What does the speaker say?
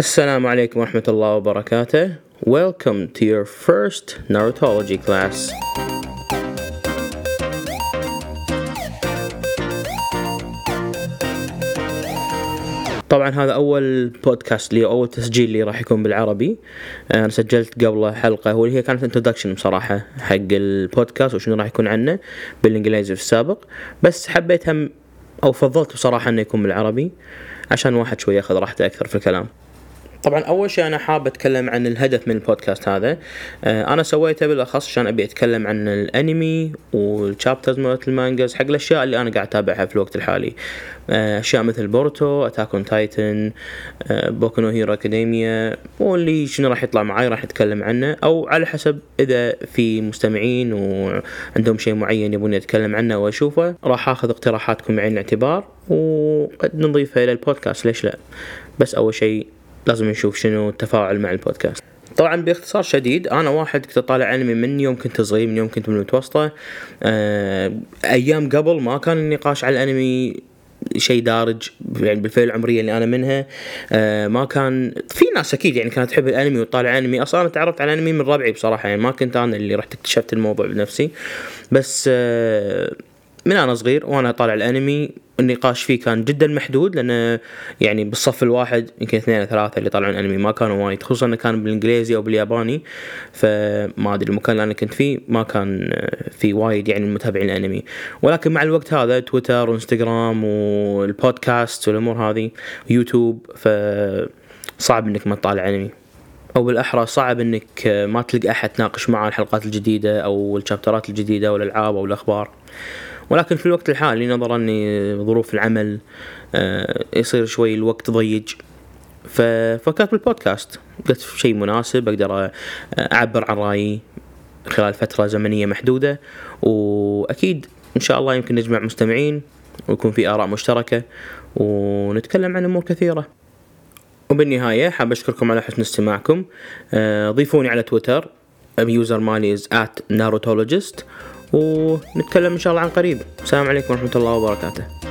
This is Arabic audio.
السلام عليكم ورحمة الله وبركاته. Welcome to your first Narratology class. طبعا هذا أول بودكاست لي أول تسجيل لي راح يكون بالعربي أنا سجلت قبله حلقة واللي هي كانت introduction بصراحة حق البودكاست وشنو راح يكون عنه بالإنجليزي في السابق بس حبيت هم أو فضلت بصراحة إنه يكون بالعربي عشان واحد شوي ياخذ راحته أكثر في الكلام طبعا أول شيء أنا حاب أتكلم عن الهدف من البودكاست هذا. آه، أنا سويته بالأخص عشان أبي أتكلم عن الأنمي وال chapters مالت المانجاز حق الأشياء اللي أنا قاعد أتابعها في الوقت الحالي. آه، أشياء مثل بوروتو Attack on Titan Boku no Hero Academia واللي شنو راح يطلع معاي راح نتكلم عنه. أو على حسب إذا في مستمعين وعندهم شيء معين يبون يتكلم عنه وأشوفه راح آخذ اقتراحاتكم بعين الاعتبار وقد نضيفها إلى البودكاست ليش لا؟ بس أول شيء لازم نشوف شنو التفاعل مع البودكاست. طبعا باختصار شديد أنا واحد كنت اطالع أنمي من يوم كنت صغير من يوم كنت بالمتوسطه آه أيام قبل ما كان النقاش على الأنمي شيء دارج يعني بالفئه العمريه اللي أنا منها. آه ما كان في ناس أكيد يعني كانت تحب الأنمي وتطالع أنمي. أصلا أنا تعرفت على الانمي من ربعي بصراحة يعني ما كنت أنا اللي رحت اكتشفت الموضوع بنفسي. بس آه من أنا صغير وأنا طالع الأنمي النقاش فيه كان جدا محدود لأنه يعني بالصف الواحد يمكن اثنين ثلاثة اللي طالعون انمي ما كانوا وايد خصوصا انه كان بالإنجليزي أو بالياباني فما أدري المكان اللي أنا كنت فيه ما كان في وايد يعني متابعين الأنمي. ولكن مع الوقت هذا تويتر وإنستغرام والبودكاست والأمور هذه يوتيوب ف صعب إنك ما تطالع أنمي. أو بالأحرى صعب إنك ما تلقى أحد تناقش معاه الحلقات الجديدة أو الشابترات الجديدة والألعاب أو الأخبار. ولكن في الوقت الحالي نظرا لظروف العمل آه، يصير شوي الوقت ضيق ففكرت بالبودكاست. قلت شيء مناسب أقدر أعبر عن رأيي خلال فترة زمنية محدودة. وأكيد إن شاء الله يمكن نجمع مستمعين ويكون في آراء مشتركة ونتكلم عن أمور كثيرة. وبالنهاية حاب أشكركم على حسن استماعكم. آه، ضيفوني على تويتر user مالي is Narutologist ونتكلم إن شاء الله عن قريب. السلام عليكم ورحمة الله وبركاته.